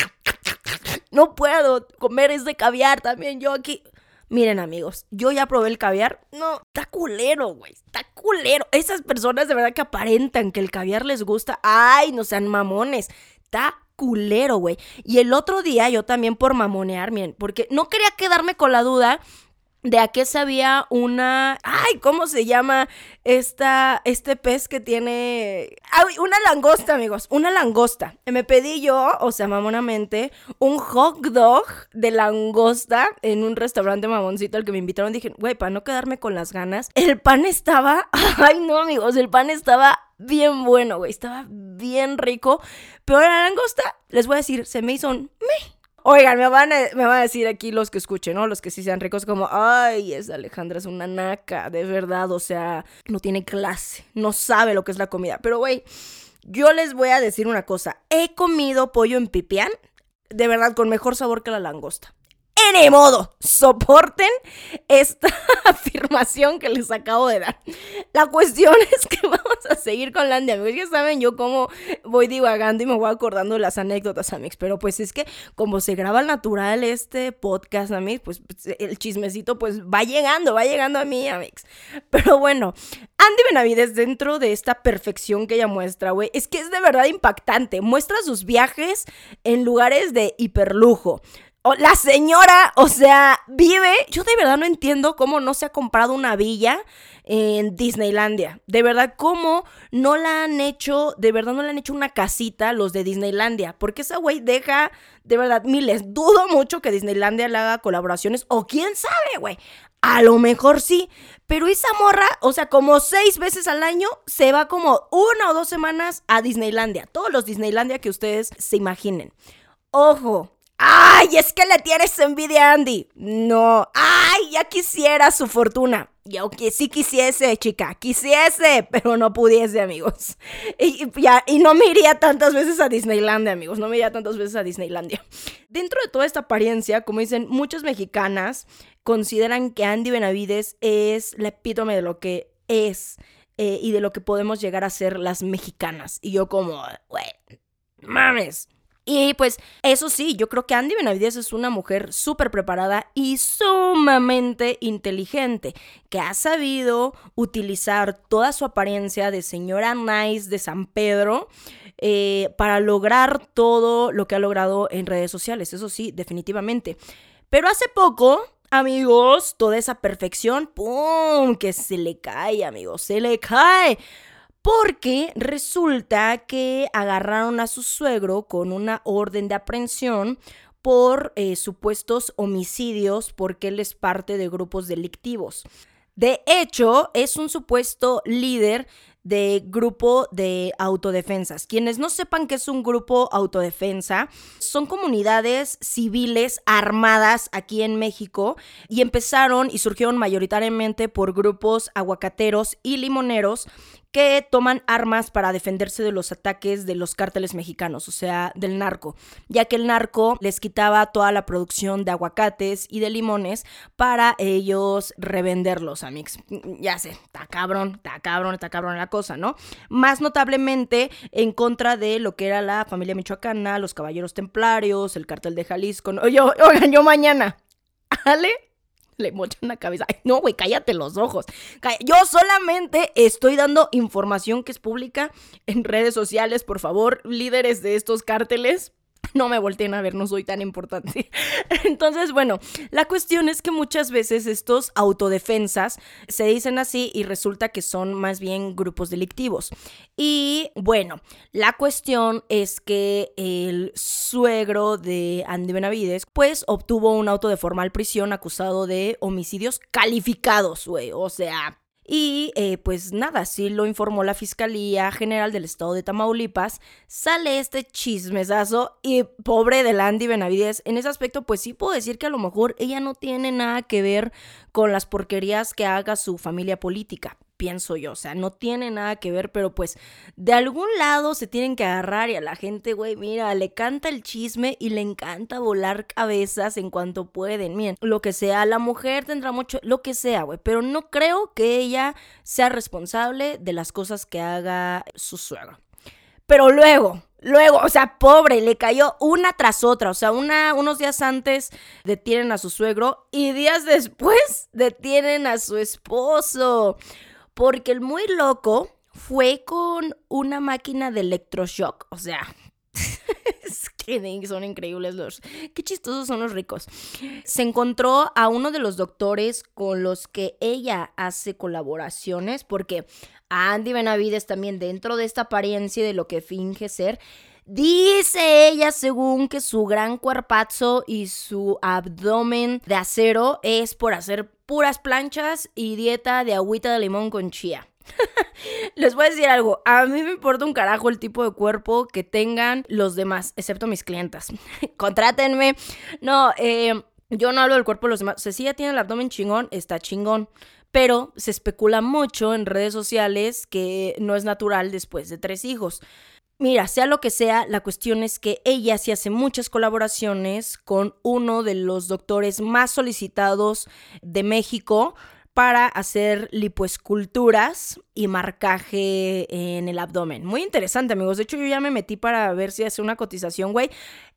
no puedo comer ese caviar también yo aquí? Miren amigos, yo ya probé el caviar. No, está culero, güey. Está culero. Esas personas de verdad que aparentan que el caviar les gusta. Ay, no sean mamones. Está culero, güey. Y el otro día yo también por mamonear, miren, porque no quería quedarme con la duda de a qué sabía una. Ay, ¿cómo se llama esta, este pez que tiene. Ay, una langosta, amigos. Una langosta. Me pedí yo, o sea, mamonamente, un hot dog de langosta en un restaurante mamoncito al que me invitaron. Dije, güey, para no quedarme con las ganas. El pan estaba. Ay, no, amigos. El pan estaba bien bueno, güey. Estaba bien rico. Pero la langosta, les voy a decir, se me hizo un. Oigan, me van, a, me van a decir aquí los que escuchen, ¿no? Los que sí sean ricos, como, ay, esa Alejandra es una naca, de verdad, o sea, no tiene clase, no sabe lo que es la comida. Pero, güey, yo les voy a decir una cosa, he comido pollo en pipián, de verdad, con mejor sabor que la langosta modo. Soporten esta afirmación que les acabo de dar. La cuestión es que vamos a seguir con Landy, amigos. Ya saben yo cómo voy divagando y me voy acordando las anécdotas, amigos. Pero pues es que como se graba al natural este podcast, amigos, pues el chismecito pues va llegando, va llegando a mí, amigos. Pero bueno, Andy Benavides, dentro de esta perfección que ella muestra, güey, es que es de verdad impactante. Muestra sus viajes en lugares de hiperlujo. La señora, o sea, vive. Yo de verdad no entiendo cómo no se ha comprado una villa en Disneylandia. De verdad, cómo no la han hecho, de verdad no le han hecho una casita los de Disneylandia. Porque esa güey deja, de verdad, miles. Dudo mucho que Disneylandia le haga colaboraciones. O quién sabe, güey. A lo mejor sí, pero esa morra, o sea, como seis veces al año, se va como una o dos semanas a Disneylandia. Todos los Disneylandia que ustedes se imaginen. Ojo, ¡Ay! Es que le tienes envidia a Andy. No. ¡Ay! Ya quisiera su fortuna. Y aunque sí quisiese, chica, quisiese, pero no pudiese, amigos. Y, ya, y no me iría tantas veces a Disneylandia, amigos. No me iría tantas veces a Disneylandia. Dentro de toda esta apariencia, como dicen muchas mexicanas, consideran que Andy Benavides es la epítome de lo que es eh, y de lo que podemos llegar a ser las mexicanas. Y yo como, güey, mames. Y pues eso sí, yo creo que Andy Benavides es una mujer súper preparada y sumamente inteligente, que ha sabido utilizar toda su apariencia de señora nice de San Pedro eh, para lograr todo lo que ha logrado en redes sociales, eso sí, definitivamente. Pero hace poco, amigos, toda esa perfección, ¡pum! que se le cae, amigos, se le cae porque resulta que agarraron a su suegro con una orden de aprehensión por eh, supuestos homicidios porque él es parte de grupos delictivos. De hecho, es un supuesto líder de grupo de autodefensas. Quienes no sepan qué es un grupo autodefensa, son comunidades civiles armadas aquí en México y empezaron y surgieron mayoritariamente por grupos aguacateros y limoneros que toman armas para defenderse de los ataques de los cárteles mexicanos, o sea, del narco, ya que el narco les quitaba toda la producción de aguacates y de limones para ellos revenderlos, amigos. Ya sé, está cabrón, está cabrón, está cabrón la cosa, ¿no? Más notablemente en contra de lo que era la familia michoacana, los caballeros templarios, el cártel de Jalisco. Yo, oigan, yo mañana, ¿vale? Le mochan la cabeza. Ay, no, güey, cállate los ojos. Yo solamente estoy dando información que es pública en redes sociales, por favor, líderes de estos cárteles no me volteen a ver, no soy tan importante. Entonces, bueno, la cuestión es que muchas veces estos autodefensas se dicen así y resulta que son más bien grupos delictivos. Y bueno, la cuestión es que el suegro de Andy Benavides, pues obtuvo un auto de formal prisión acusado de homicidios calificados, güey. O sea, y eh, pues nada, así lo informó la Fiscalía General del Estado de Tamaulipas. Sale este chismesazo y pobre de Landy Benavides. En ese aspecto, pues sí puedo decir que a lo mejor ella no tiene nada que ver con las porquerías que haga su familia política pienso yo. O sea, no tiene nada que ver, pero pues de algún lado se tienen que agarrar y a la gente, güey, mira, le canta el chisme y le encanta volar cabezas en cuanto pueden. Miren, lo que sea, la mujer tendrá mucho, lo que sea, güey, pero no creo que ella sea responsable de las cosas que haga su suegro. Pero luego, Luego, o sea, pobre, le cayó una tras otra. O sea, una, unos días antes detienen a su suegro y días después detienen a su esposo. Porque el muy loco fue con una máquina de electroshock. O sea, es que son increíbles los. Qué chistosos son los ricos. Se encontró a uno de los doctores con los que ella hace colaboraciones, porque Andy Benavides también, dentro de esta apariencia de lo que finge ser, Dice ella, según que su gran cuerpazo y su abdomen de acero es por hacer puras planchas y dieta de agüita de limón con chía. Les voy a decir algo, a mí me importa un carajo el tipo de cuerpo que tengan los demás, excepto mis clientas. Contrátenme. No, eh, yo no hablo del cuerpo de los demás. O si tiene el abdomen chingón, está chingón. Pero se especula mucho en redes sociales que no es natural después de tres hijos. Mira, sea lo que sea, la cuestión es que ella sí hace muchas colaboraciones con uno de los doctores más solicitados de México para hacer lipoesculturas y marcaje en el abdomen. Muy interesante, amigos. De hecho, yo ya me metí para ver si hace una cotización, güey.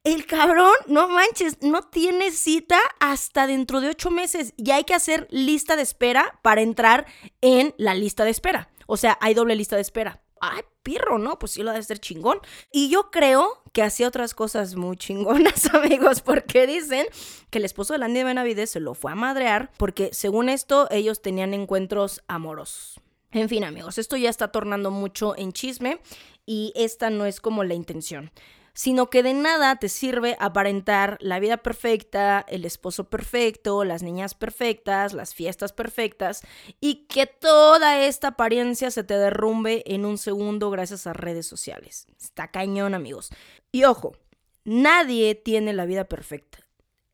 El cabrón, no manches, no tiene cita hasta dentro de ocho meses. Y hay que hacer lista de espera para entrar en la lista de espera. O sea, hay doble lista de espera. Ay, pirro, ¿no? Pues sí lo debe ser chingón. Y yo creo que hacía otras cosas muy chingonas, amigos, porque dicen que el esposo de Landy Benavides se lo fue a madrear porque según esto ellos tenían encuentros amorosos. En fin, amigos, esto ya está tornando mucho en chisme y esta no es como la intención sino que de nada te sirve aparentar la vida perfecta, el esposo perfecto, las niñas perfectas, las fiestas perfectas y que toda esta apariencia se te derrumbe en un segundo gracias a redes sociales. Está cañón, amigos. Y ojo, nadie tiene la vida perfecta.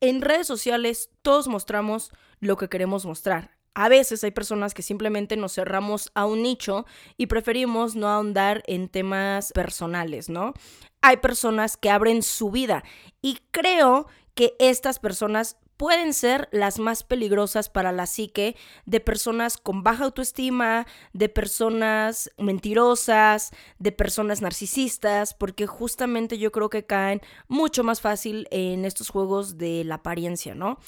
En redes sociales todos mostramos lo que queremos mostrar. A veces hay personas que simplemente nos cerramos a un nicho y preferimos no ahondar en temas personales, ¿no? Hay personas que abren su vida y creo que estas personas pueden ser las más peligrosas para la psique de personas con baja autoestima, de personas mentirosas, de personas narcisistas, porque justamente yo creo que caen mucho más fácil en estos juegos de la apariencia, ¿no?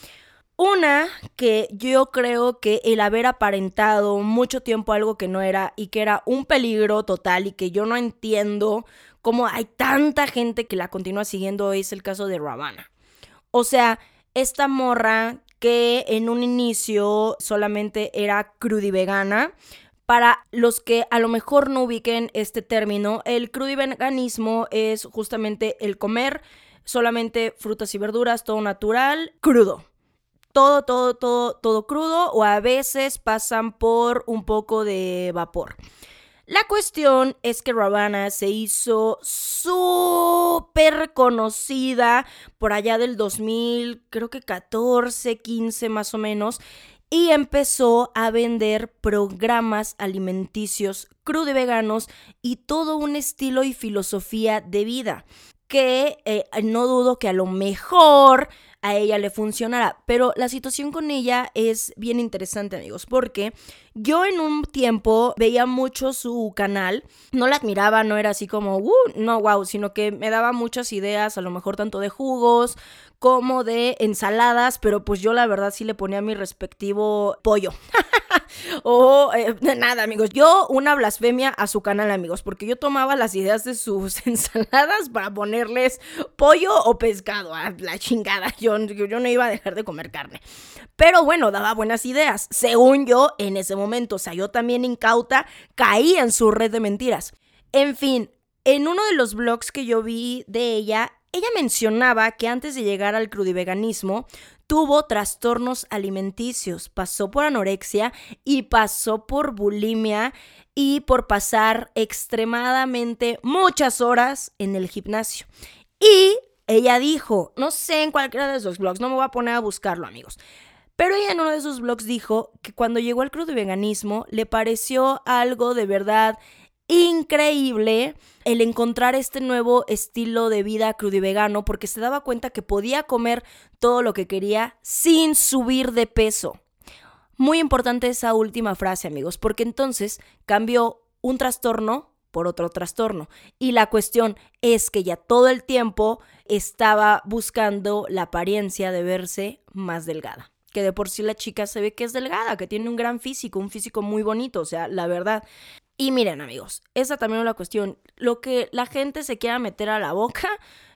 Una, que yo creo que el haber aparentado mucho tiempo algo que no era y que era un peligro total y que yo no entiendo cómo hay tanta gente que la continúa siguiendo es el caso de Ravana. O sea, esta morra que en un inicio solamente era crudivegana, para los que a lo mejor no ubiquen este término, el crudiveganismo es justamente el comer solamente frutas y verduras, todo natural, crudo todo, todo, todo, todo crudo o a veces pasan por un poco de vapor. La cuestión es que Ravana se hizo súper conocida por allá del 2000, creo que 14, 15 más o menos, y empezó a vender programas alimenticios crudo y veganos y todo un estilo y filosofía de vida que eh, no dudo que a lo mejor a ella le funcionara. Pero la situación con ella es bien interesante, amigos, porque yo en un tiempo veía mucho su canal, no la admiraba, no era así como, uh, no, wow, sino que me daba muchas ideas, a lo mejor tanto de jugos como de ensaladas, pero pues yo la verdad sí le ponía mi respectivo pollo. o eh, nada, amigos, yo una blasfemia a su canal, amigos, porque yo tomaba las ideas de sus ensaladas para ponerles pollo o pescado, a la chingada, yo, yo no iba a dejar de comer carne. Pero bueno, daba buenas ideas, según yo en ese momento, o sea, yo también incauta caí en su red de mentiras. En fin, en uno de los blogs que yo vi de ella, ella mencionaba que antes de llegar al crudiveganismo tuvo trastornos alimenticios, pasó por anorexia y pasó por bulimia y por pasar extremadamente muchas horas en el gimnasio. Y ella dijo, no sé en cualquiera de esos blogs, no me voy a poner a buscarlo amigos, pero ella en uno de esos blogs dijo que cuando llegó al crudiveganismo le pareció algo de verdad increíble el encontrar este nuevo estilo de vida crudivegano porque se daba cuenta que podía comer todo lo que quería sin subir de peso. Muy importante esa última frase, amigos, porque entonces cambió un trastorno por otro trastorno. Y la cuestión es que ya todo el tiempo estaba buscando la apariencia de verse más delgada. Que de por sí la chica se ve que es delgada, que tiene un gran físico, un físico muy bonito, o sea, la verdad. Y miren amigos, esa también es la cuestión. Lo que la gente se quiera meter a la boca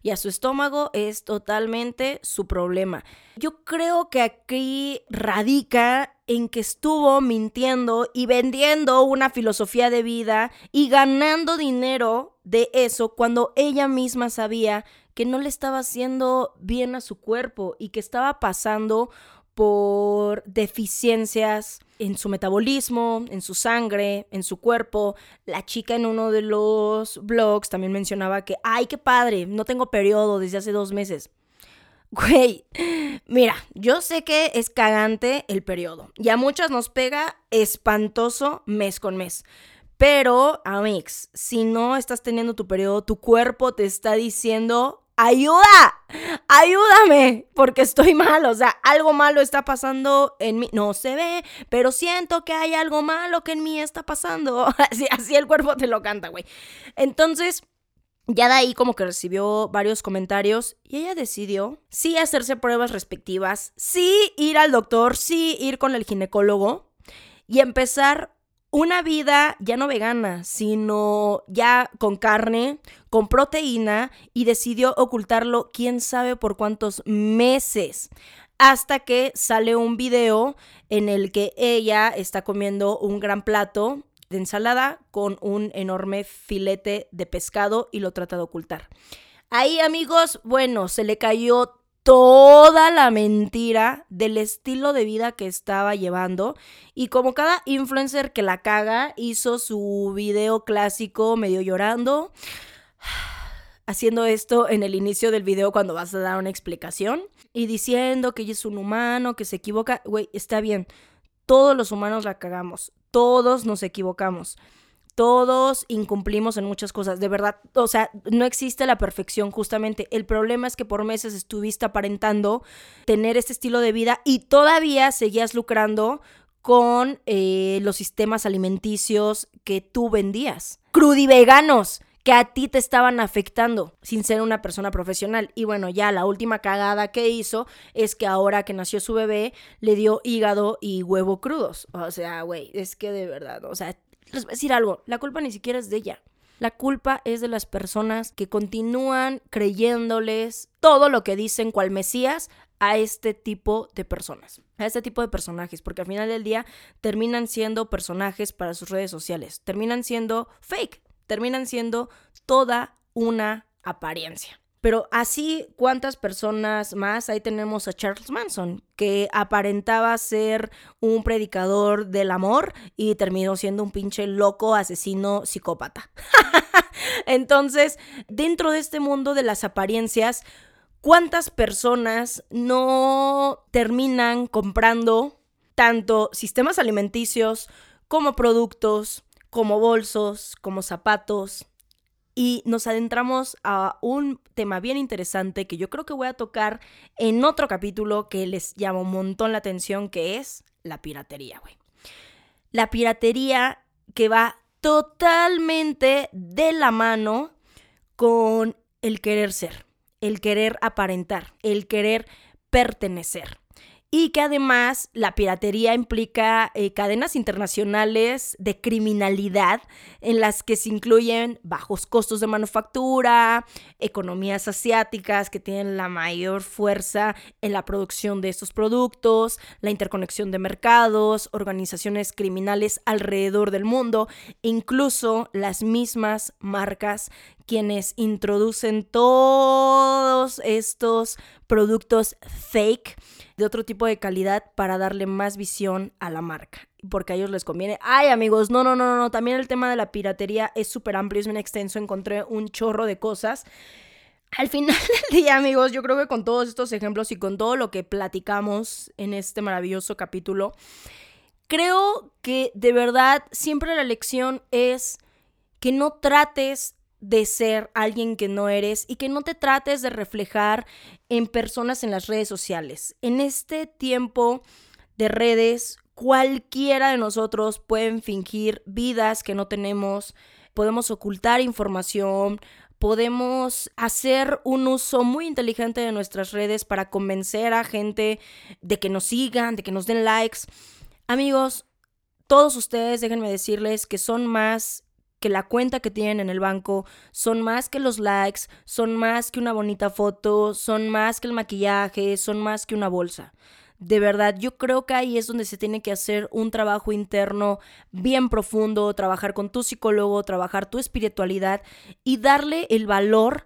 y a su estómago es totalmente su problema. Yo creo que aquí radica en que estuvo mintiendo y vendiendo una filosofía de vida y ganando dinero de eso cuando ella misma sabía que no le estaba haciendo bien a su cuerpo y que estaba pasando por deficiencias en su metabolismo, en su sangre, en su cuerpo. La chica en uno de los blogs también mencionaba que, ay, qué padre, no tengo periodo desde hace dos meses. Güey, mira, yo sé que es cagante el periodo y a muchas nos pega espantoso mes con mes. Pero, Amix, si no estás teniendo tu periodo, tu cuerpo te está diciendo ayuda, ayúdame, porque estoy mal, o sea, algo malo está pasando en mí, no se ve, pero siento que hay algo malo que en mí está pasando, así, así el cuerpo te lo canta, güey. Entonces, ya de ahí como que recibió varios comentarios y ella decidió sí hacerse pruebas respectivas, sí ir al doctor, sí ir con el ginecólogo y empezar una vida ya no vegana, sino ya con carne, con proteína y decidió ocultarlo quién sabe por cuántos meses. Hasta que sale un video en el que ella está comiendo un gran plato de ensalada con un enorme filete de pescado y lo trata de ocultar. Ahí amigos, bueno, se le cayó toda la mentira del estilo de vida que estaba llevando. Y como cada influencer que la caga, hizo su video clásico medio llorando. Haciendo esto en el inicio del video cuando vas a dar una explicación. Y diciendo que ella es un humano, que se equivoca. Güey, está bien. Todos los humanos la cagamos. Todos nos equivocamos todos incumplimos en muchas cosas, de verdad, o sea, no existe la perfección justamente. El problema es que por meses estuviste aparentando tener este estilo de vida y todavía seguías lucrando con eh, los sistemas alimenticios que tú vendías. Crudiveganos que a ti te estaban afectando sin ser una persona profesional. Y bueno, ya la última cagada que hizo es que ahora que nació su bebé le dio hígado y huevo crudos. O sea, güey, es que de verdad, o sea, les voy a decir algo, la culpa ni siquiera es de ella. La culpa es de las personas que continúan creyéndoles todo lo que dicen cual Mesías a este tipo de personas, a este tipo de personajes, porque al final del día terminan siendo personajes para sus redes sociales, terminan siendo fake, terminan siendo toda una apariencia. Pero así, ¿cuántas personas más? Ahí tenemos a Charles Manson, que aparentaba ser un predicador del amor y terminó siendo un pinche loco, asesino, psicópata. Entonces, dentro de este mundo de las apariencias, ¿cuántas personas no terminan comprando tanto sistemas alimenticios como productos, como bolsos, como zapatos, y nos adentramos a un tema bien interesante que yo creo que voy a tocar en otro capítulo que les llama un montón la atención, que es la piratería, güey. La piratería que va totalmente de la mano con el querer ser, el querer aparentar, el querer pertenecer y que además la piratería implica eh, cadenas internacionales de criminalidad en las que se incluyen bajos costos de manufactura, economías asiáticas que tienen la mayor fuerza en la producción de estos productos, la interconexión de mercados, organizaciones criminales alrededor del mundo, incluso las mismas marcas quienes introducen todos estos productos fake de otro tipo de calidad para darle más visión a la marca. Porque a ellos les conviene. Ay, amigos, no, no, no, no. También el tema de la piratería es súper amplio, es bien extenso. Encontré un chorro de cosas. Al final del día, amigos, yo creo que con todos estos ejemplos y con todo lo que platicamos en este maravilloso capítulo, creo que de verdad siempre la lección es que no trates de ser alguien que no eres y que no te trates de reflejar en personas en las redes sociales. En este tiempo de redes, cualquiera de nosotros pueden fingir vidas que no tenemos, podemos ocultar información, podemos hacer un uso muy inteligente de nuestras redes para convencer a gente de que nos sigan, de que nos den likes. Amigos, todos ustedes déjenme decirles que son más que la cuenta que tienen en el banco son más que los likes, son más que una bonita foto, son más que el maquillaje, son más que una bolsa. De verdad, yo creo que ahí es donde se tiene que hacer un trabajo interno bien profundo, trabajar con tu psicólogo, trabajar tu espiritualidad y darle el valor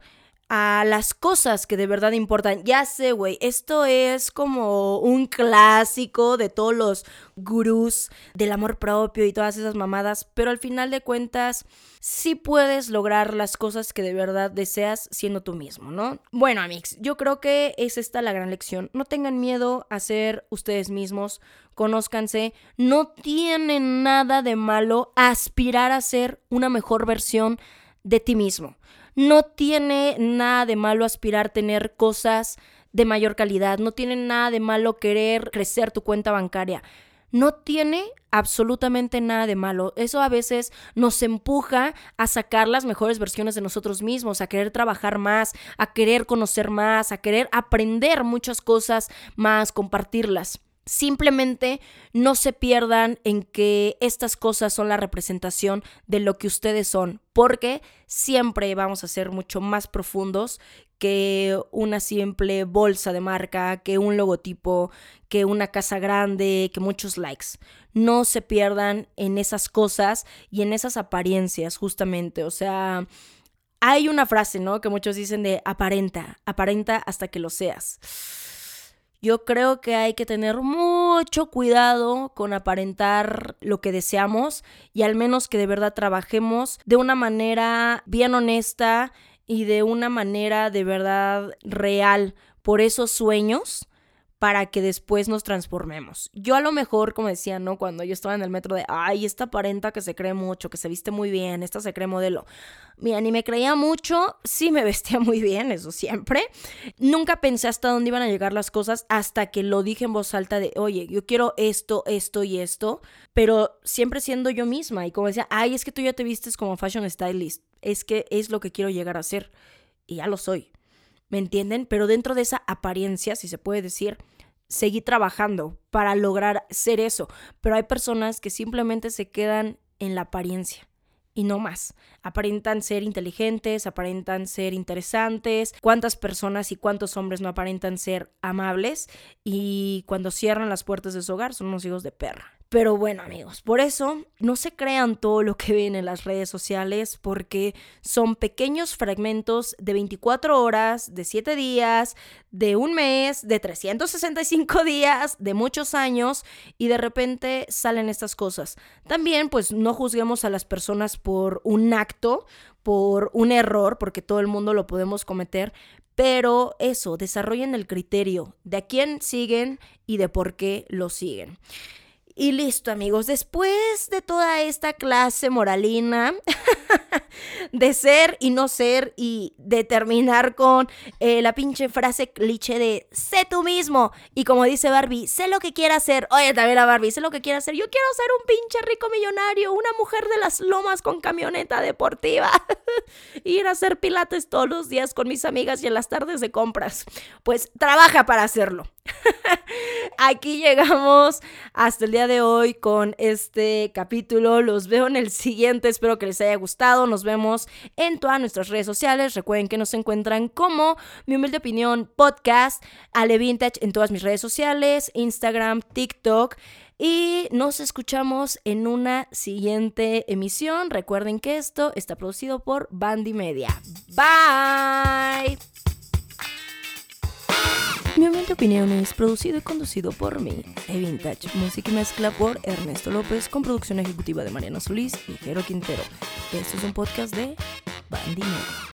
a las cosas que de verdad importan. Ya sé, güey, esto es como un clásico de todos los gurús del amor propio y todas esas mamadas, pero al final de cuentas sí puedes lograr las cosas que de verdad deseas siendo tú mismo, ¿no? Bueno, amigos, yo creo que es esta la gran lección. No tengan miedo a ser ustedes mismos, conózcanse, no tiene nada de malo aspirar a ser una mejor versión de ti mismo. No tiene nada de malo aspirar tener cosas de mayor calidad, no tiene nada de malo querer crecer tu cuenta bancaria. No tiene absolutamente nada de malo. Eso a veces nos empuja a sacar las mejores versiones de nosotros mismos, a querer trabajar más, a querer conocer más, a querer aprender muchas cosas más, compartirlas. Simplemente no se pierdan en que estas cosas son la representación de lo que ustedes son, porque siempre vamos a ser mucho más profundos que una simple bolsa de marca, que un logotipo, que una casa grande, que muchos likes. No se pierdan en esas cosas y en esas apariencias, justamente. O sea, hay una frase, ¿no? Que muchos dicen de aparenta, aparenta hasta que lo seas yo creo que hay que tener mucho cuidado con aparentar lo que deseamos y al menos que de verdad trabajemos de una manera bien honesta y de una manera de verdad real por esos sueños para que después nos transformemos. Yo a lo mejor, como decía, ¿no? Cuando yo estaba en el metro de, ay, esta aparenta que se cree mucho, que se viste muy bien, esta se cree modelo. Mira, ni me creía mucho, sí me vestía muy bien, eso siempre. Nunca pensé hasta dónde iban a llegar las cosas hasta que lo dije en voz alta de, oye, yo quiero esto, esto y esto, pero siempre siendo yo misma. Y como decía, ay, es que tú ya te vistes como fashion stylist, es que es lo que quiero llegar a ser. Y ya lo soy. ¿Me entienden? Pero dentro de esa apariencia, si se puede decir, seguí trabajando para lograr ser eso. Pero hay personas que simplemente se quedan en la apariencia y no más. Aparentan ser inteligentes, aparentan ser interesantes. ¿Cuántas personas y cuántos hombres no aparentan ser amables? Y cuando cierran las puertas de su hogar son unos hijos de perra. Pero bueno amigos, por eso no se crean todo lo que ven en las redes sociales porque son pequeños fragmentos de 24 horas, de 7 días, de un mes, de 365 días, de muchos años y de repente salen estas cosas. También pues no juzguemos a las personas por un acto, por un error, porque todo el mundo lo podemos cometer, pero eso, desarrollen el criterio de a quién siguen y de por qué lo siguen. Y listo, amigos. Después de toda esta clase moralina de ser y no ser y de terminar con eh, la pinche frase cliché de sé tú mismo. Y como dice Barbie, sé lo que quiera hacer. Oye, también a Barbie, sé lo que quiera hacer. Yo quiero ser un pinche rico millonario, una mujer de las lomas con camioneta deportiva. Ir a hacer pilates todos los días con mis amigas y en las tardes de compras. Pues trabaja para hacerlo. Aquí llegamos hasta el día de hoy con este capítulo. Los veo en el siguiente. Espero que les haya gustado. Nos vemos en todas nuestras redes sociales. Recuerden que nos encuentran como Mi Humilde Opinión Podcast, Ale Vintage en todas mis redes sociales, Instagram, TikTok. Y nos escuchamos en una siguiente emisión. Recuerden que esto está producido por Bandy Media. Bye. Mi humilde opinión es producido y conducido por mí, E-Vintage, música y mezcla por Ernesto López, con producción ejecutiva de Mariana Solís y Jero Quintero. Este es un podcast de Bandino.